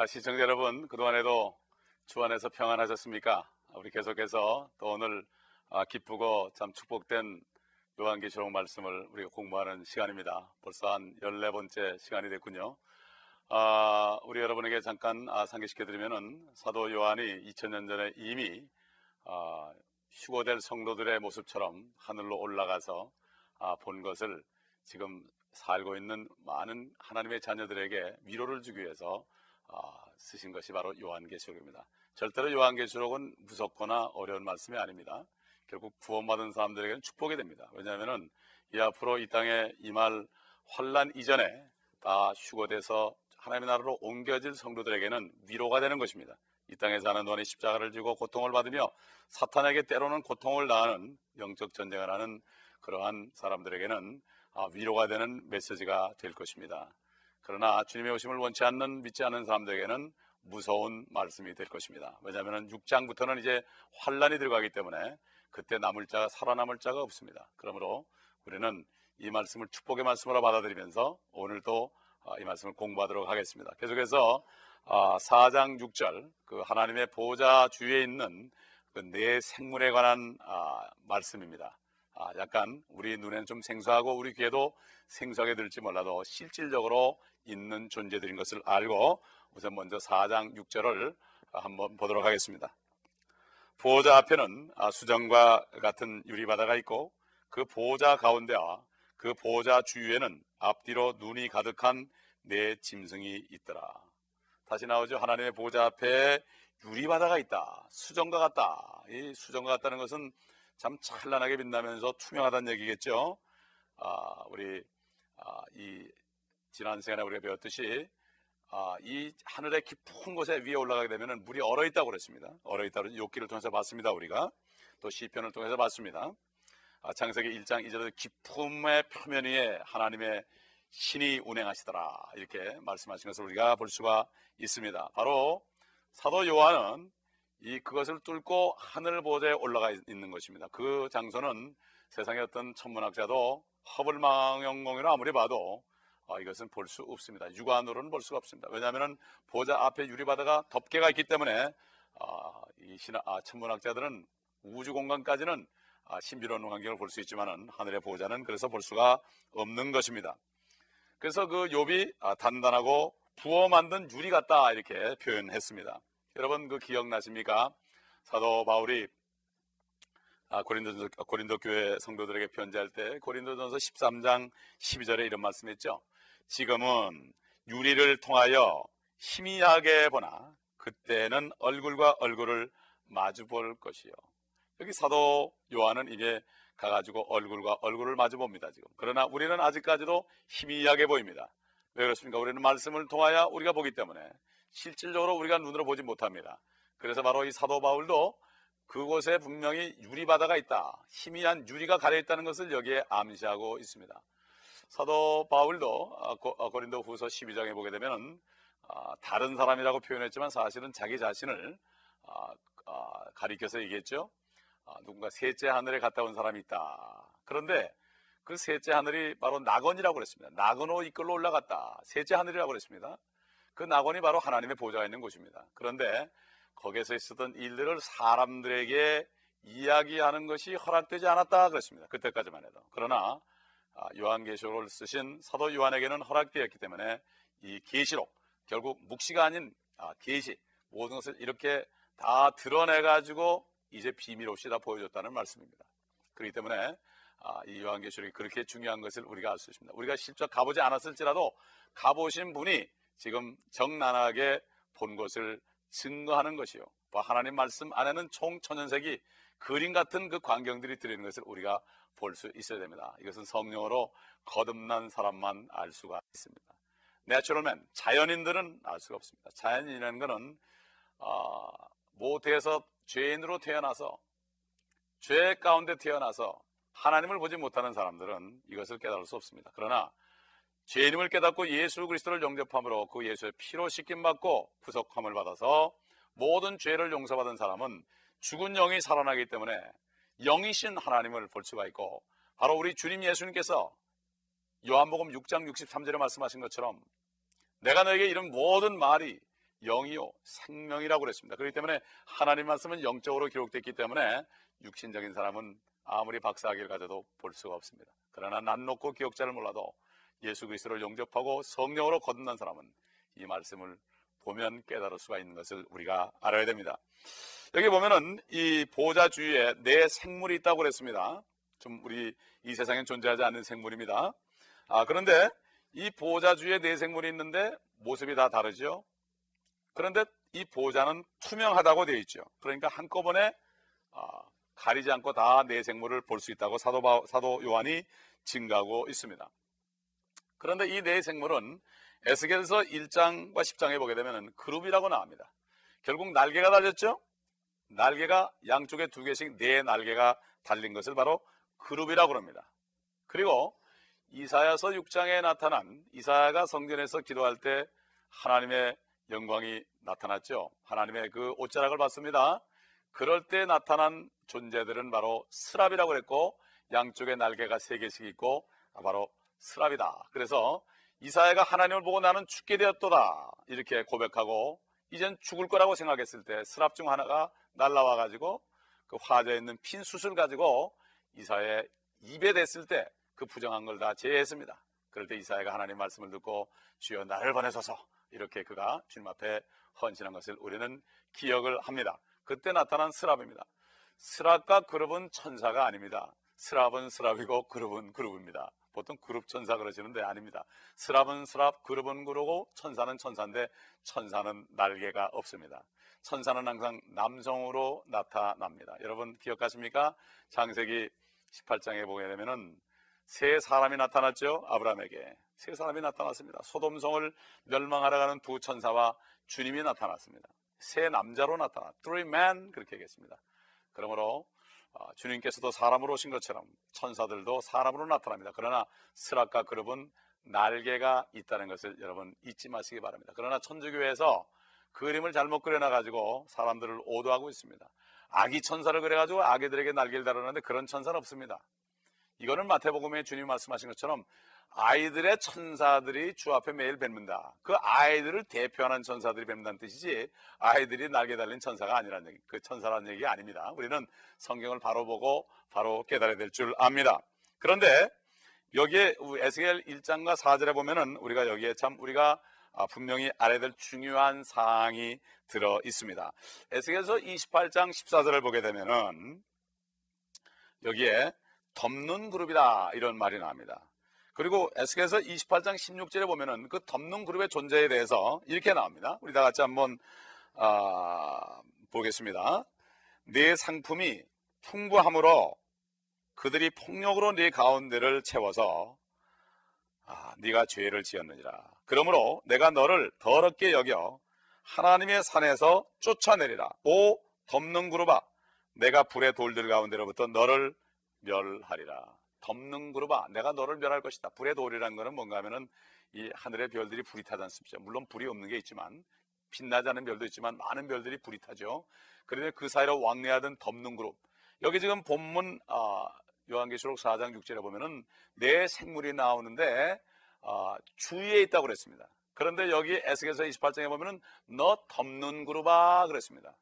아, 시청자 여러분, 그동안에도 주 안에서 평안하셨습니까? 우리 계속해서 또 오늘 아, 기쁘고 참 축복된 요한계시록 말씀을 우리가 공부하는 시간입니다. 벌써 한 14번째 시간이 됐군요. 아, 우리 여러분에게 잠깐 아, 상기시켜드리면은 사도 요한이 2000년 전에 이미 아, 휴고될 성도들의 모습처럼 하늘로 올라가서 아, 본 것을 지금 살고 있는 많은 하나님의 자녀들에게 위로를 주기 위해서 아, 쓰신 것이 바로 요한계시록입니다. 절대로 요한계시록은 무섭거나 어려운 말씀이 아닙니다. 결국 구원받은 사람들에게는 축복이 됩니다. 왜냐하면 이 앞으로 이 땅에 임할 환란 이전에 다 휴거돼서 하나님의 나라로 옮겨질 성도들에게는 위로가 되는 것입니다. 이 땅에 사는 동안에 십자가를 지고 고통을 받으며 사탄에게 때로는 고통을 낳는 영적 전쟁을 하는 그러한 사람들에게는 아, 위로가 되는 메시지가 될 것입니다. 그러나 주님의 오심을 원치 않는 믿지 않는 사람들에게는 무서운 말씀이 될 것입니다. 왜냐하면 6장부터는 이제 환란이 들어가기 때문에 그때 남을 자가 살아남을 자가 없습니다. 그러므로 우리는 이 말씀을 축복의 말씀으로 받아들이면서 오늘도 아, 이 말씀을 공부하도록 하겠습니다. 계속해서 4장 아, 6절 그 하나님의 보좌 주위에 있는 그 네 생물에 관한 아, 말씀입니다. 약간 우리 눈에는 좀 생소하고 우리 귀에도 생소하게 들지 몰라도 실질적으로 있는 존재들인 것을 알고 우선 먼저 4장 6절을 한번 보도록 하겠습니다. 보호자 앞에는 수정과 같은 유리바다가 있고 그 보호자 가운데와 그 보호자 주위에는 앞뒤로 눈이 가득한 네 짐승이 있더라. 다시 나오죠. 하나님의 보호자 앞에 유리바다가 있다. 수정과 같다. 이 수정과 같다는 것은 참 찬란하게 빛나면서 투명하다는 얘기겠죠. 아, 우리 아, 이 지난 시간에 우리가 배웠듯이 아, 이 하늘의 깊은 곳에 위에 올라가게 되면 물이 얼어 있다고 그랬습니다. 얼어 있다고 욕기를 통해서 봤습니다. 우리가 또 시편을 통해서 봤습니다. 아, 창세기 1장 2절에 깊음의 표면 위에 하나님의 신이 운행하시더라 이렇게 말씀하신 것을 우리가 볼 수가 있습니다. 바로 사도 요한은 이 그것을 뚫고 하늘 보좌에 올라가 있는 것입니다. 그 장소는 세상의 어떤 천문학자도 허블 망원경으로 아무리 봐도 아, 이것은 볼 수 없습니다. 육안으로는 볼 수가 없습니다. 왜냐하면 보좌 앞에 유리바다가 덮개가 있기 때문에 아, 이 신화, 아, 천문학자들은 우주 공간까지는 아, 신비로운 환경을 볼 수 있지만은 하늘의 보호자는 그래서 볼 수가 없는 것입니다. 그래서 그 욥이 아, 단단하고 부어 만든 유리 같다 이렇게 표현했습니다. 여러분 그 기억나십니까? 사도 바울이 아, 고린도, 고린도 교회 성도들에게 편지할 때 고린도전서 13장 12절에 이런 말씀했죠. 지금은 유리를 통하여 희미하게 보나 그때는 얼굴과 얼굴을 마주 볼 것이요. 여기 사도 요한은 이게 가가지고 얼굴과 얼굴을 마주 봅니다, 지금. 그러나 우리는 아직까지도 희미하게 보입니다. 왜 그렇습니까? 우리는 말씀을 통하여 우리가 보기 때문에 실질적으로 우리가 눈으로 보지 못합니다. 그래서 바로 이 사도 바울도 그곳에 분명히 유리바다가 있다. 희미한 유리가 가려 있다는 것을 여기에 암시하고 있습니다. 사도 바울도 아, 아, 고린도 후서 12장에 보게 되면 아, 다른 사람이라고 표현했지만 사실은 자기 자신을 가리켜서 얘기했죠. 아, 누군가 셋째 하늘에 갔다 온 사람이 있다. 그런데 그 셋째 하늘이 바로 낙원이라고 그랬습니다. 낙원으로 이끌로 올라갔다. 셋째 하늘이라고 그랬습니다. 그 낙원이 바로 하나님의 보좌가 있는 곳입니다. 그런데 거기에서 있었던 일들을 사람들에게 이야기하는 것이 허락되지 않았다 그랬습니다. 그때까지만 해도. 그러나 아, 요한계시록을 쓰신 사도 요한에게는 허락되었기 때문에 이 계시록 결국 묵시가 아닌 아, 계시 모든 것을 이렇게 다 드러내 가지고 이제 비밀 없이 다 보여줬다는 말씀입니다. 그렇기 때문에 아, 이 요한계시록이 그렇게 중요한 것을 우리가 알 수 있습니다. 우리가 실제 가보지 않았을지라도 가보신 분이 지금 정난하게 본 것을 증거하는 것이요. 뭐 하나님 말씀 안에는 총 천연색이 그림 같은 그 광경들이 들어있는 것을 우리가 볼 수 있어야 됩니다. 이것은 성령으로 거듭난 사람만 알 수가 있습니다. 내추럴맨, 자연인들은 알 수가 없습니다. 자연인이라는 것은 어, 모태에서 죄인으로 태어나서 죄 가운데 태어나서 하나님을 보지 못하는 사람들은 이것을 깨달을 수 없습니다. 그러나 죄인임을 깨닫고 예수 그리스도를 영접함으로 그 예수의 피로 씻김 받고 구속함을 받아서 모든 죄를 용서받은 사람은 죽은 영이 살아나기 때문에 영이신 하나님을 볼 수가 있고 바로 우리 주님 예수님께서 요한복음 6장 63절에 말씀하신 것처럼 내가 너에게 이런 모든 말이 영이요 생명이라고 그랬습니다. 그렇기 때문에 하나님 말씀은 영적으로 기록됐기 때문에 육신적인 사람은 아무리 박사학위를 가져도 볼 수가 없습니다. 그러나 난 놓고 기억자를 몰라도 예수 그리스도를 영접하고 성령으로 거듭난 사람은 이 말씀을 보면 깨달을 수가 있는 것을 우리가 알아야 됩니다. 여기 보면은 이 보좌 주위에 네 생물이 있다고 그랬습니다. 좀 우리 이 세상엔 존재하지 않는 생물입니다. 아, 그런데 이 보좌 주위에 네 생물이 있는데 모습이 다 다르죠. 그런데 이 보좌는 투명하다고 되어 있죠. 그러니까 한꺼번에 아, 가리지 않고 다 네 생물을 볼 수 있다고 사도, 바, 사도 요한이 증가하고 있습니다. 그런데 이 네 생물은 에스겔서 1장과 10장에 보게 되면 그룹이라고 나옵니다. 결국 날개가 달렸죠? 날개가 양쪽에 두 개씩 네 날개가 달린 것을 바로 그룹이라고 합니다. 그리고 이사야서 6장에 나타난 이사야가 성전에서 기도할 때 하나님의 영광이 나타났죠. 하나님의 그 옷자락을 봤습니다. 그럴 때 나타난 존재들은 바로 스랍이라고 그랬고 양쪽에 날개가 세 개씩 있고 바로 스랍이다. 그래서 이사야가 하나님을 보고 나는 죽게 되었도다 이렇게 고백하고 이젠 죽을 거라고 생각했을 때 스랍 중 하나가 날라와 가지고 그 화자에 있는 핀 숯을 가지고 이사야의 입에 댔을 때 그 부정한 걸 다 제외했습니다. 그럴 때 이사야가 하나님 말씀을 듣고 주여 나를 보내소서 이렇게 그가 주님 앞에 헌신한 것을 우리는 기억을 합니다. 그때 나타난 스랍입니다. 스랍과 그룹은 천사가 아닙니다. 스랍은 스랍이고 그룹은 그룹입니다. 보통 그룹 천사 그러시는데 아닙니다. 스랍은 스랍, 그룹은 그룹고 천사는 천사인데 천사는 날개가 없습니다. 천사는 항상 남성으로 나타납니다. 여러분 기억하십니까? 창세기 18장에 보게 되면은 세 사람이 나타났죠. 아브라함에게 세 사람이 나타났습니다. 소돔성을 멸망하러 가는 두 천사와 주님이 나타났습니다. 세 남자로 나타나 three men 그렇게 얘기했습니다. 그러므로 어, 주님께서도 사람으로 오신 것처럼 천사들도 사람으로 나타납니다. 그러나 스락과 그룹은 날개가 있다는 것을 여러분 잊지 마시기 바랍니다. 그러나 천주교에서 그림을 잘못 그려놔가지고 사람들을 오도하고 있습니다. 아기 천사를 그려가지고 아기들에게 날개를 달았는데 그런 천사는 없습니다. 이거는 마태복음에 주님 말씀하신 것처럼 아이들의 천사들이 주 앞에 매일 뵙는다. 그 아이들을 대표하는 천사들이 뵙는다는 뜻이지 아이들이 날개 달린 천사가 아니라는 얘기, 그 천사라는 얘기가 아닙니다. 우리는 성경을 바로 보고 바로 깨달아야 될 줄 압니다. 그런데 여기에 에스겔 1장과 4절에 보면은 우리가 여기에 참 우리가 아, 분명히 알아야 될 중요한 사항이 들어 있습니다. 에스겔서 28장 14절을 보게 되면은 여기에 덮는 그룹이다 이런 말이 나옵니다. 그리고 에스겔서 28장 16절에 보면은 그 덮는 그룹의 존재에 대해서 이렇게 나옵니다. 우리 다 같이 한번 아, 보겠습니다. 네 상품이 풍부함으로 그들이 폭력으로 네 가운데를 채워서 아, 네가 죄를 지었느니라. 그러므로 내가 너를 더럽게 여겨 하나님의 산에서 쫓아내리라. 오 덮는 그룹아, 내가 불의 돌들 가운데로부터 너를 멸하리라. 덮는 그룹아, 내가 너를 멸할 것이다. 불의 돌이라는 것은 뭔가 하면은 이 하늘의 별들이 불이 타지 않습니까? 물론 불이 없는 게 있지만 빛나지 않은 별도 있지만 많은 별들이 불이 타죠. 그런데 그 사이로 왕래하던 덮는 그룹. 여기 지금 본문 아, 요한계시록 4장 6절에 보면은 네 생물이 나오는데 아, 주위에 있다고 그랬습니다. 그런데 여기 에스겔서 28장에 보면은 너 덮는 그룹아 그랬습니다.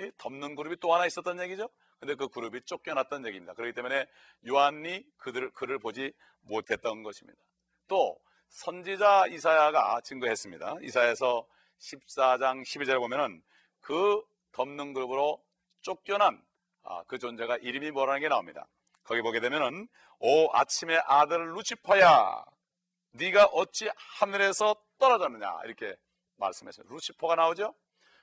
이 덮는 그룹이 또 하나 있었던 얘기죠. 근데 그 그룹이 쫓겨났던 얘기입니다. 그렇기 때문에 요한이 그들 그를 보지 못했던 것입니다. 또 선지자 이사야가 증거했습니다. 이사야서 14장 12절에 보면은 그 덮는 그룹으로 쫓겨난 아, 그 존재가 이름이 뭐라는 게 나옵니다. 거기 보게 되면은 오 아침의 아들 루치퍼야 네가 어찌 하늘에서 떨어졌느냐 이렇게 말씀했어요. 루치퍼가 나오죠.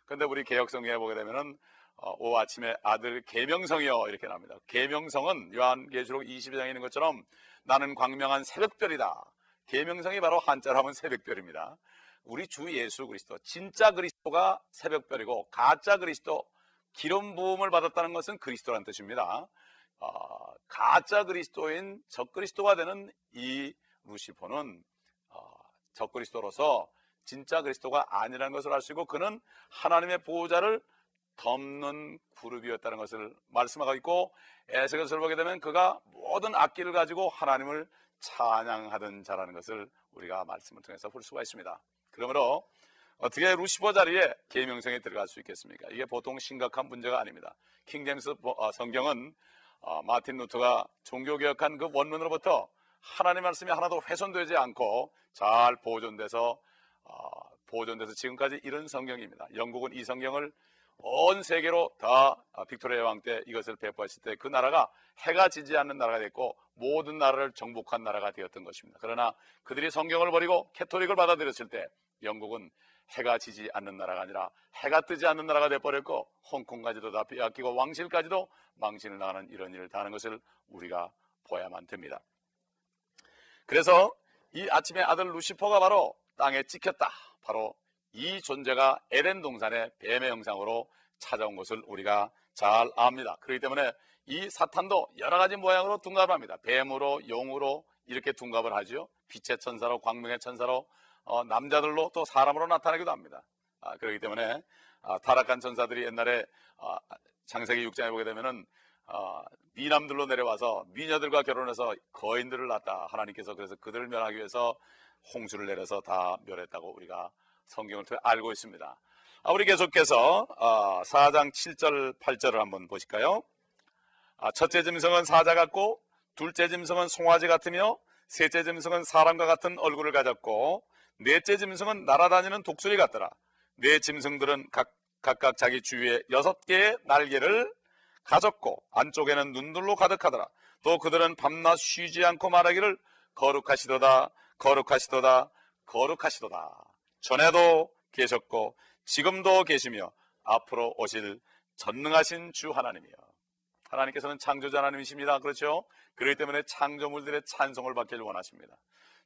근데 우리 개혁성경에 보게 되면은 어, 오 아침에 아들 계명성이요 이렇게 나옵니다. 계명성은 요한계시록 22장에 있는 것처럼 나는 광명한 새벽별이다. 계명성이 바로 한자로 하면 새벽별입니다. 우리 주 예수 그리스도 진짜 그리스도가 새벽별이고 가짜 그리스도 기름 부음을 받았다는 것은 그리스도란 뜻입니다. 어, 가짜 그리스도인 적 그리스도가 되는 이 루시퍼는 어, 적 그리스도로서 진짜 그리스도가 아니라는 것을 아시고 그는 하나님의 보호자를 덮는 그룹이었다는 것을 말씀하고 있고 에스겔서를 보게 되면 그가 모든 악기를 가지고 하나님을 찬양하던 자라는 것을 우리가 말씀을 통해서 볼 수가 있습니다. 그러므로 어떻게 루시퍼 자리에 계명성에 들어갈 수 있겠습니까? 이게 보통 심각한 문제가 아닙니다. 킹제임스 어, 성경은 어, 마틴 루터가 종교개혁한 그 원문으로부터 하나님 말씀이 하나도 훼손되지 않고 잘 보존돼서 어, 보존돼서 지금까지 이른 성경입니다. 영국은 이 성경을 온 세계로 다 빅토리아 왕 때 이것을 배포했을 때 그 나라가 해가 지지 않는 나라가 됐고 모든 나라를 정복한 나라가 되었던 것입니다. 그러나 그들이 성경을 버리고 Catholic을 받아들였을 때 영국은 해가 지지 않는 나라가 아니라 해가 뜨지 않는 나라가 돼버렸고 홍콩까지도 다 빼앗기고 왕실까지도 망신을 당하는 이런 일을 당하는 것을 우리가 보야만 됩니다. 그래서 이 아침에 아들 루시퍼가 바로 땅에 찍혔다. 바로 이 존재가 에덴 동산의 뱀의 형상으로 찾아온 것을 우리가 잘 압니다. 그렇기 때문에 이 사탄도 여러 가지 모양으로 둔갑을 합니다. 뱀으로, 용으로 이렇게 둔갑을 하죠. 빛의 천사로, 광명의 천사로, 어, 남자들로 또 사람으로 나타나기도 합니다. 아, 그렇기 때문에 아, 타락한 천사들이 옛날에 아, 창세기 6장에 보게 되면은 아, 미남들로 내려와서 미녀들과 결혼해서 거인들을 낳았다. 하나님께서 그래서 그들을 멸하기 위해서 홍수를 내려서 다 멸했다고 우리가 성경을 통해 알고 있습니다. 아, 우리 계속해서 아, 4장 7절 8절을 한번 보실까요? 아, 첫째 짐승은 사자 같고 둘째 짐승은 송아지 같으며 셋째 짐승은 사람과 같은 얼굴을 가졌고 넷째 짐승은 날아다니는 독수리 같더라. 네 짐승들은 각, 각각 자기 주위에 여섯 개의 날개를 가졌고 안쪽에는 눈들로 가득하더라. 또 그들은 밤낮 쉬지 않고 말하기를 거룩하시도다, 거룩하시도다, 거룩하시도다. 전에도 계셨고 지금도 계시며 앞으로 오실 전능하신 주 하나님이여. 하나님께서는 창조자 하나님이십니다. 그렇죠? 그렇기 때문에 창조물들의 찬송을 받기를 원하십니다.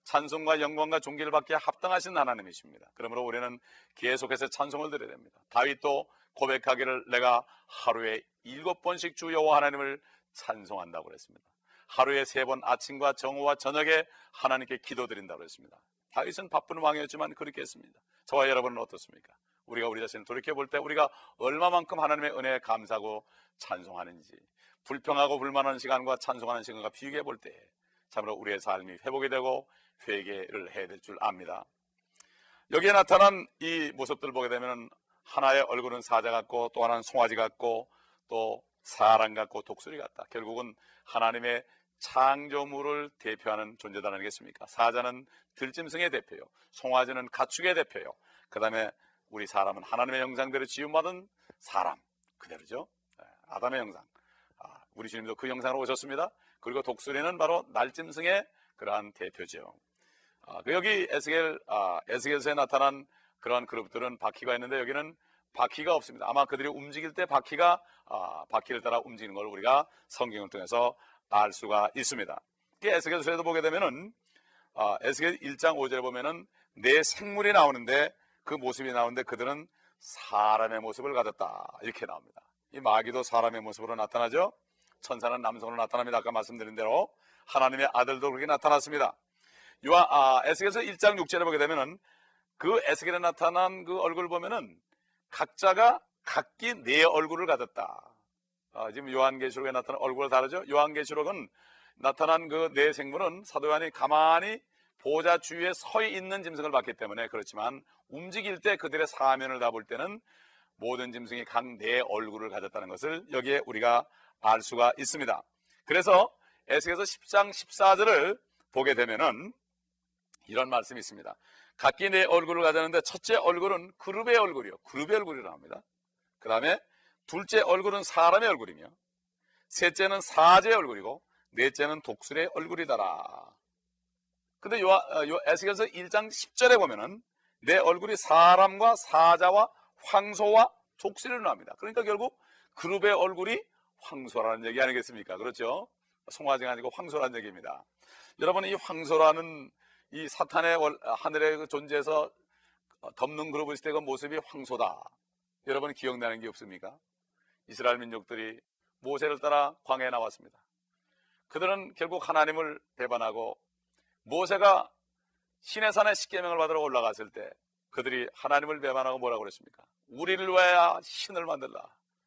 찬송과 영광과 존귀를 받기에 합당하신 하나님이십니다. 그러므로 우리는 계속해서 찬송을 드려야 됩니다. 다윗도 고백하기를 내가 하루에 일곱 번씩 주 여호와 하나님을 찬송한다고 그랬습니다. 하루에 세 번 아침과 정오와 저녁에 하나님께 기도드린다고 그랬습니다. 다윗은 바쁜 왕이었지만 그렇게 했습니다. 저와 여러분은 어떻습니까? 우리가 우리 자신을 돌이켜 볼 때 우리가 얼마만큼 하나님의 은혜에 감사하고 찬송하는지 불평하고 불만하는 시간과 찬송하는 시간과 비교해 볼 때 참으로 우리의 삶이 회복이 되고 회개를 해야 될 줄 압니다. 여기에 나타난 이 모습들을 보게 되면 하나의 얼굴은 사자 같고 또 하나는 송아지 같고 또 사람 같고 독수리 같다. 결국은 하나님의 창조물을 대표하는 존재다 아니겠습니까? 사자는 들짐승의 대표요. 송아지는 가축의 대표요. 그 다음에 우리 사람은 하나님의 형상대로 지음받은 사람. 그대로죠. 네, 아담의 형상. 아, 우리 주님도 그 형상으로 오셨습니다. 그리고 독수리는 바로 날짐승의 그러한 대표죠. 아, 그 여기 에스겔, 아, 에스겔서에 나타난 그러한 그룹들은 바퀴가 있는데 여기는 바퀴가 없습니다. 아마 그들이 움직일 때 바퀴가 아, 바퀴를 따라 움직이는 걸 우리가 성경을 통해서 알 수가 있습니다. 에스겔서에도 보게 되면은 아, 에스겔 1장 5절에 보면은 내 생물이 나오는데 그 모습이 나오는데 그들은 사람의 모습을 가졌다 이렇게 나옵니다. 이 마귀도 사람의 모습으로 나타나죠. 천사는 남성으로 나타납니다. 아까 말씀드린 대로 하나님의 아들도 그렇게 나타났습니다. 요한 아, 에스겔서 1장 6절에 보게 되면은 그 에스겔에 나타난 그 얼굴 보면은 각자가 각기 네 얼굴을 가졌다. 아, 지금 요한계시록에 나타난 얼굴을 다르죠. 요한계시록은 나타난 그 네 생물은 사도 요한이 가만히 보좌 주위에 서 있는 짐승을 봤기 때문에 그렇지만 움직일 때 그들의 사면을 다 볼 때는 모든 짐승이 각 네 얼굴을 가졌다는 것을 여기에 우리가 알 수가 있습니다. 그래서 에스겔서 10장 14절을 보게 되면은 이런 말씀이 있습니다. 각기 네 얼굴을 가졌는데 첫째 얼굴은 그룹의 얼굴이요. 그룹의 얼굴이라고 합니다. 그 다음에 둘째 얼굴은 사람의 얼굴이며 셋째는 사제의 얼굴이고 넷째는 독수리의 얼굴이다라. 근데 요, 어, 요 에스겔서 1장 10절에 보면은 내 얼굴이 사람과 사자와 황소와 독수리를 합니다. 그러니까 결국 그룹의 얼굴이 황소라는 얘기 아니겠습니까? 그렇죠? 송아지가 아니고 황소라는 얘기입니다. 여러분 이 황소라는 이 사탄의 하늘의 그 존재에서 덮는 그룹을 그 모습이 황소다. 여러분 기억나는 게 없습니까? 이스라엘 민족들이 모세를 따라 광해에 나왔습니다. 그들은 결국 하나님을 배반하고 모세가 시내산의 십계명을 받으러 올라갔을 때 그들이 하나님을 배반하고 뭐라고 그랬습니까? 우리를 위하여 신을 만들라.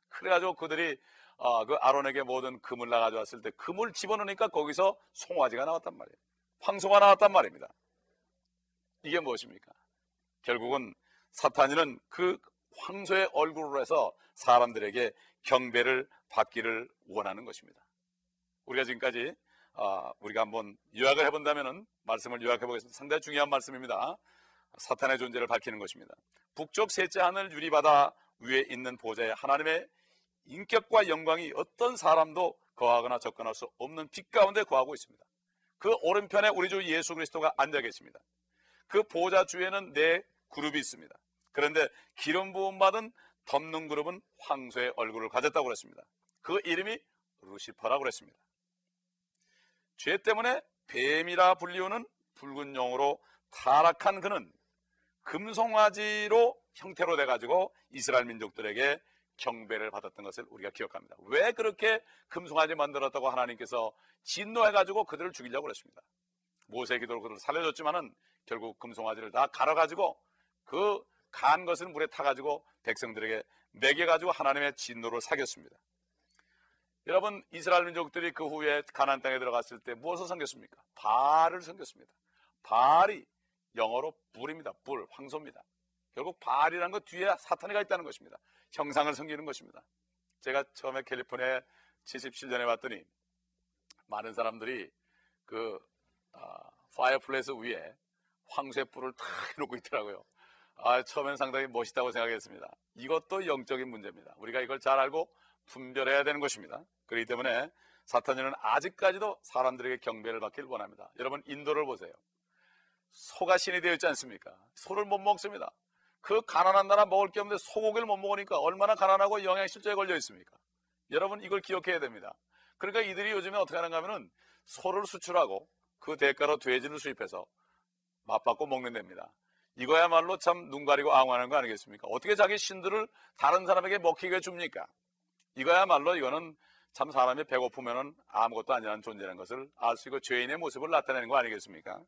그래가지고 그들이 어, 그 아론에게 모든 금을 나가져왔을 때 금을 집어넣으니까 거기서 송아지가 나왔단 말이에요. 황소가 나왔단 말입니다. 이게 무엇입니까? 결국은 사탄이는 그 황소의 얼굴로 해서 사람들에게 경배를 받기를 원하는 것입니다. 우리가 지금까지 아, 우리가 한번 요약을 해본다면은 말씀을 요약해 보겠습니다. 상당히 중요한 말씀입니다. 사탄의 존재를 밝히는 것입니다. 북쪽 셋째 하늘 유리바다 위에 있는 보좌에 하나님의 인격과 영광이 어떤 사람도 거하거나 접근할 수 없는 빛 가운데 거하고 있습니다. 그 오른편에 우리 주 예수 그리스도가 앉아 계십니다. 그 보좌 주에는 네 그룹이 있습니다. 그런데 기름 부음 받은 덮는 그룹은 황소의 얼굴을 가졌다고 그랬습니다. 그 이름이 루시퍼라고 그랬습니다. 죄 때문에 뱀이라 불리우는 붉은 용으로 타락한 그는 금송아지로 형태로 돼가지고 이스라엘 민족들에게 경배를 받았던 것을 우리가 기억합니다. 왜 그렇게 금송아지 만들었다고 하나님께서 진노해가지고 그들을 죽이려고 그랬습니다. 모세 기도로 그들을 살려줬지만은 결국 금송아지를 다 갈아가지고 그 간 것을 물에 타가지고 백성들에게 먹여가지고 하나님의 진노를 사겼습니다. 여러분 이스라엘 민족들이 그 후에 가나안 땅에 들어갔을 때 무엇을 섬겼습니까? 발을 섬겼습니다. 발이 영어로 불입니다. 불, 황소입니다. 결국 발이라는 것 뒤에 사탄이가 있다는 것입니다. 형상을 섬기는 것입니다. 제가 처음에 캘리포니아에 77년에 왔더니 많은 사람들이 그 아, fireplace 위에 황소의 뿔을 다 해놓고 있더라고요. 아, 처음엔 상당히 멋있다고 생각했습니다. 이것도 영적인 문제입니다. 우리가 이걸 잘 알고 분별해야 되는 것입니다. 그렇기 때문에 사탄이는 아직까지도 사람들에게 경배를 받기를 원합니다. 여러분 인도를 보세요. 소가 신이 되어 있지 않습니까? 소를 못 먹습니다. 그 가난한 나라 먹을 게 없는데 소고기를 못 먹으니까 얼마나 가난하고 영양실조에 걸려 있습니까? 여러분 이걸 기억해야 됩니다. 그러니까 이들이 요즘에 어떻게 하는가 하면은 소를 수출하고 그 대가로 돼지를 수입해서 맛받고 먹는 됩니다. 이거야말로 참 눈 가리고 앙호하는 거 아니겠습니까? 어떻게 자기 신들을 다른 사람에게 먹히게 줍니까? 이거야말로 이거는 참 사람이 배고프면은 아무것도 아니라는 존재라는 것을 알 수 있고 죄인의 모습을 나타내는 거 아니겠습니까?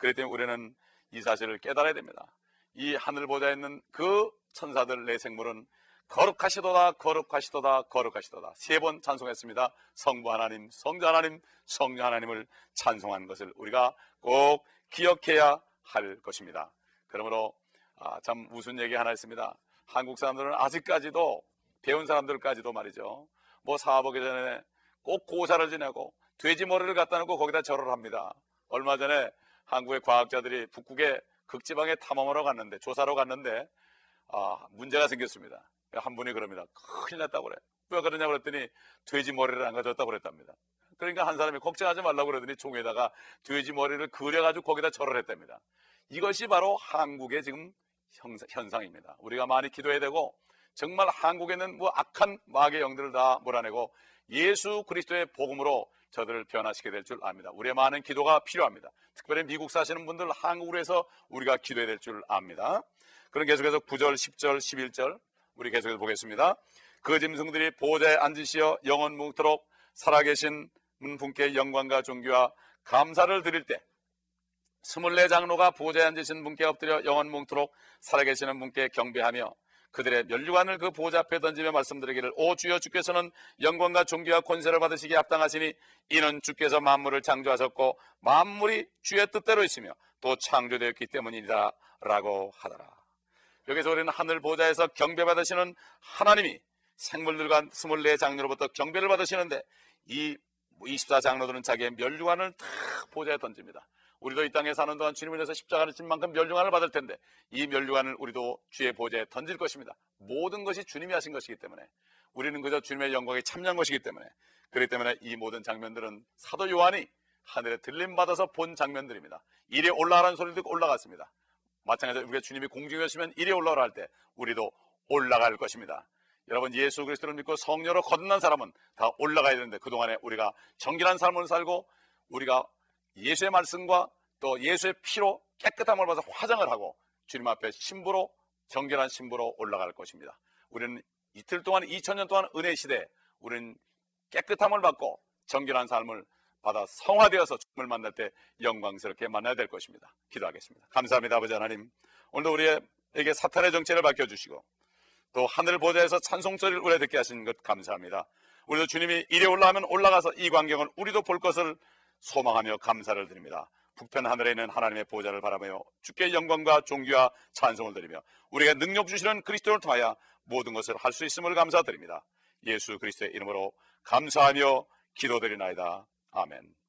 때문에 우리는 이 사실을 깨달아야 됩니다. 이 하늘 보좌에 있는 그 천사들 내 생물은 거룩하시도다 거룩하시도다 거룩하시도다 세 번 찬송했습니다. 성부 하나님, 성자 하나님, 성령 하나님을 찬송한 것을 우리가 꼭 기억해야 할 것입니다. 그러므로 아, 참 무슨 얘기 하나 있습니다. 한국 사람들은 아직까지도 배운 사람들까지도 말이죠. 뭐 사업하기 전에 꼭 고사를 지내고 돼지 머리를 갖다 놓고 거기다 절을 합니다. 얼마 전에 한국의 과학자들이 북극에 극지방에 탐험하러 갔는데 조사로 갔는데 아, 문제가 생겼습니다. 한 분이 그럽니다. 큰일 났다고 그래. 왜 그러냐고 그랬더니 돼지 머리를 안 가져왔다고 그랬답니다. 그러니까 한 사람이 걱정하지 말라고 그러더니 종에다가 돼지 머리를 그려가지고 거기다 절을 했답니다. 이것이 바로 한국의 지금 현상입니다. 우리가 많이 기도해야 되고 정말 한국에는 뭐 악한 마귀의 영들을 다 몰아내고 예수 그리스도의 복음으로 저들을 변화시켜야 될줄 압니다. 우리의 많은 기도가 필요합니다. 특별히 미국 사시는 분들 한국으로 해서 우리가 기도해야 될 줄 압니다. 그럼 계속해서 9절, 10절, 11절 우리 계속해서 보겠습니다. 그 짐승들이 보좌에 앉으시어 영원 묵도록 살아계신 분께 영광과 존귀와 감사를 드릴 때 스물네 장로가 보좌에 앉으신 분께 엎드려 영원 묵도록 살아계시는 분께 경배하며 그들의 멸류관을 그 보좌 앞에 던지며 말씀드리기를 오 주여 주께서는 영광과 존귀와 권세를 받으시기에 합당하시니 이는 주께서 만물을 창조하셨고 만물이 주의 뜻대로 있으며 또 창조되었기 때문이다 라고 하더라. 여기서 우리는 하늘 보좌에서 경배받으시는 하나님이 생물들과 스물네 장로로부터 경배를 받으시는데 이 24장로들은 자기의 멸류관을 다 보좌에 던집니다 우리도 이 땅에 사는 동안 주님을 위해서 십자가를 진 만큼 멸류관을 받을 텐데 이 멸류관을 우리도 주의 보좌에 던질 것입니다. 모든 것이 주님이 하신 것이기 때문에 우리는 그저 주님의 영광에 참여한 것이기 때문에 그렇기 때문에 이 모든 장면들은 사도 요한이 하늘에 들림 받아서 본 장면들입니다. 이리 올라가라는 소리를 듣고 올라갔습니다. 마찬가지로 우리가 주님이 공중에 오시면 이리 올라오라 할 때 우리도 올라갈 것입니다. 여러분 예수 그리스도를 믿고 성녀로 거듭난 사람은 다 올라가야 되는데 그동안에 우리가 정결한 삶을 살고 우리가 예수의 말씀과 또 예수의 피로 깨끗함을 받아서 화장을 하고 주님 앞에 신부로 정결한 신부로 올라갈 것입니다. 우리는 이틀 동안 2000년 동안 은혜 시대 우리는 깨끗함을 받고 정결한 삶을 받아 성화되어서 주님을 만날 때 영광스럽게 만나야 될 것입니다. 기도하겠습니다. 감사합니다. 아버지 하나님. 오늘도 우리에게 사탄의 정체를 밝혀 주시고 또 하늘 보좌에서 찬송 소리를 우리 듣게 하시는 것 감사합니다. 우리도 주님이 이리 올라가면 올라가서 이 광경을 우리도 볼 것을 소망하며 감사를 드립니다. 북편 하늘에 있는 하나님의 보좌를 바라며 주께 영광과 존귀와 찬송을 드리며 우리가 능력 주시는 그리스도를 통하여 모든 것을 할 수 있음을 감사드립니다. 예수 그리스도의 이름으로 감사하며 기도드리나이다. 아멘.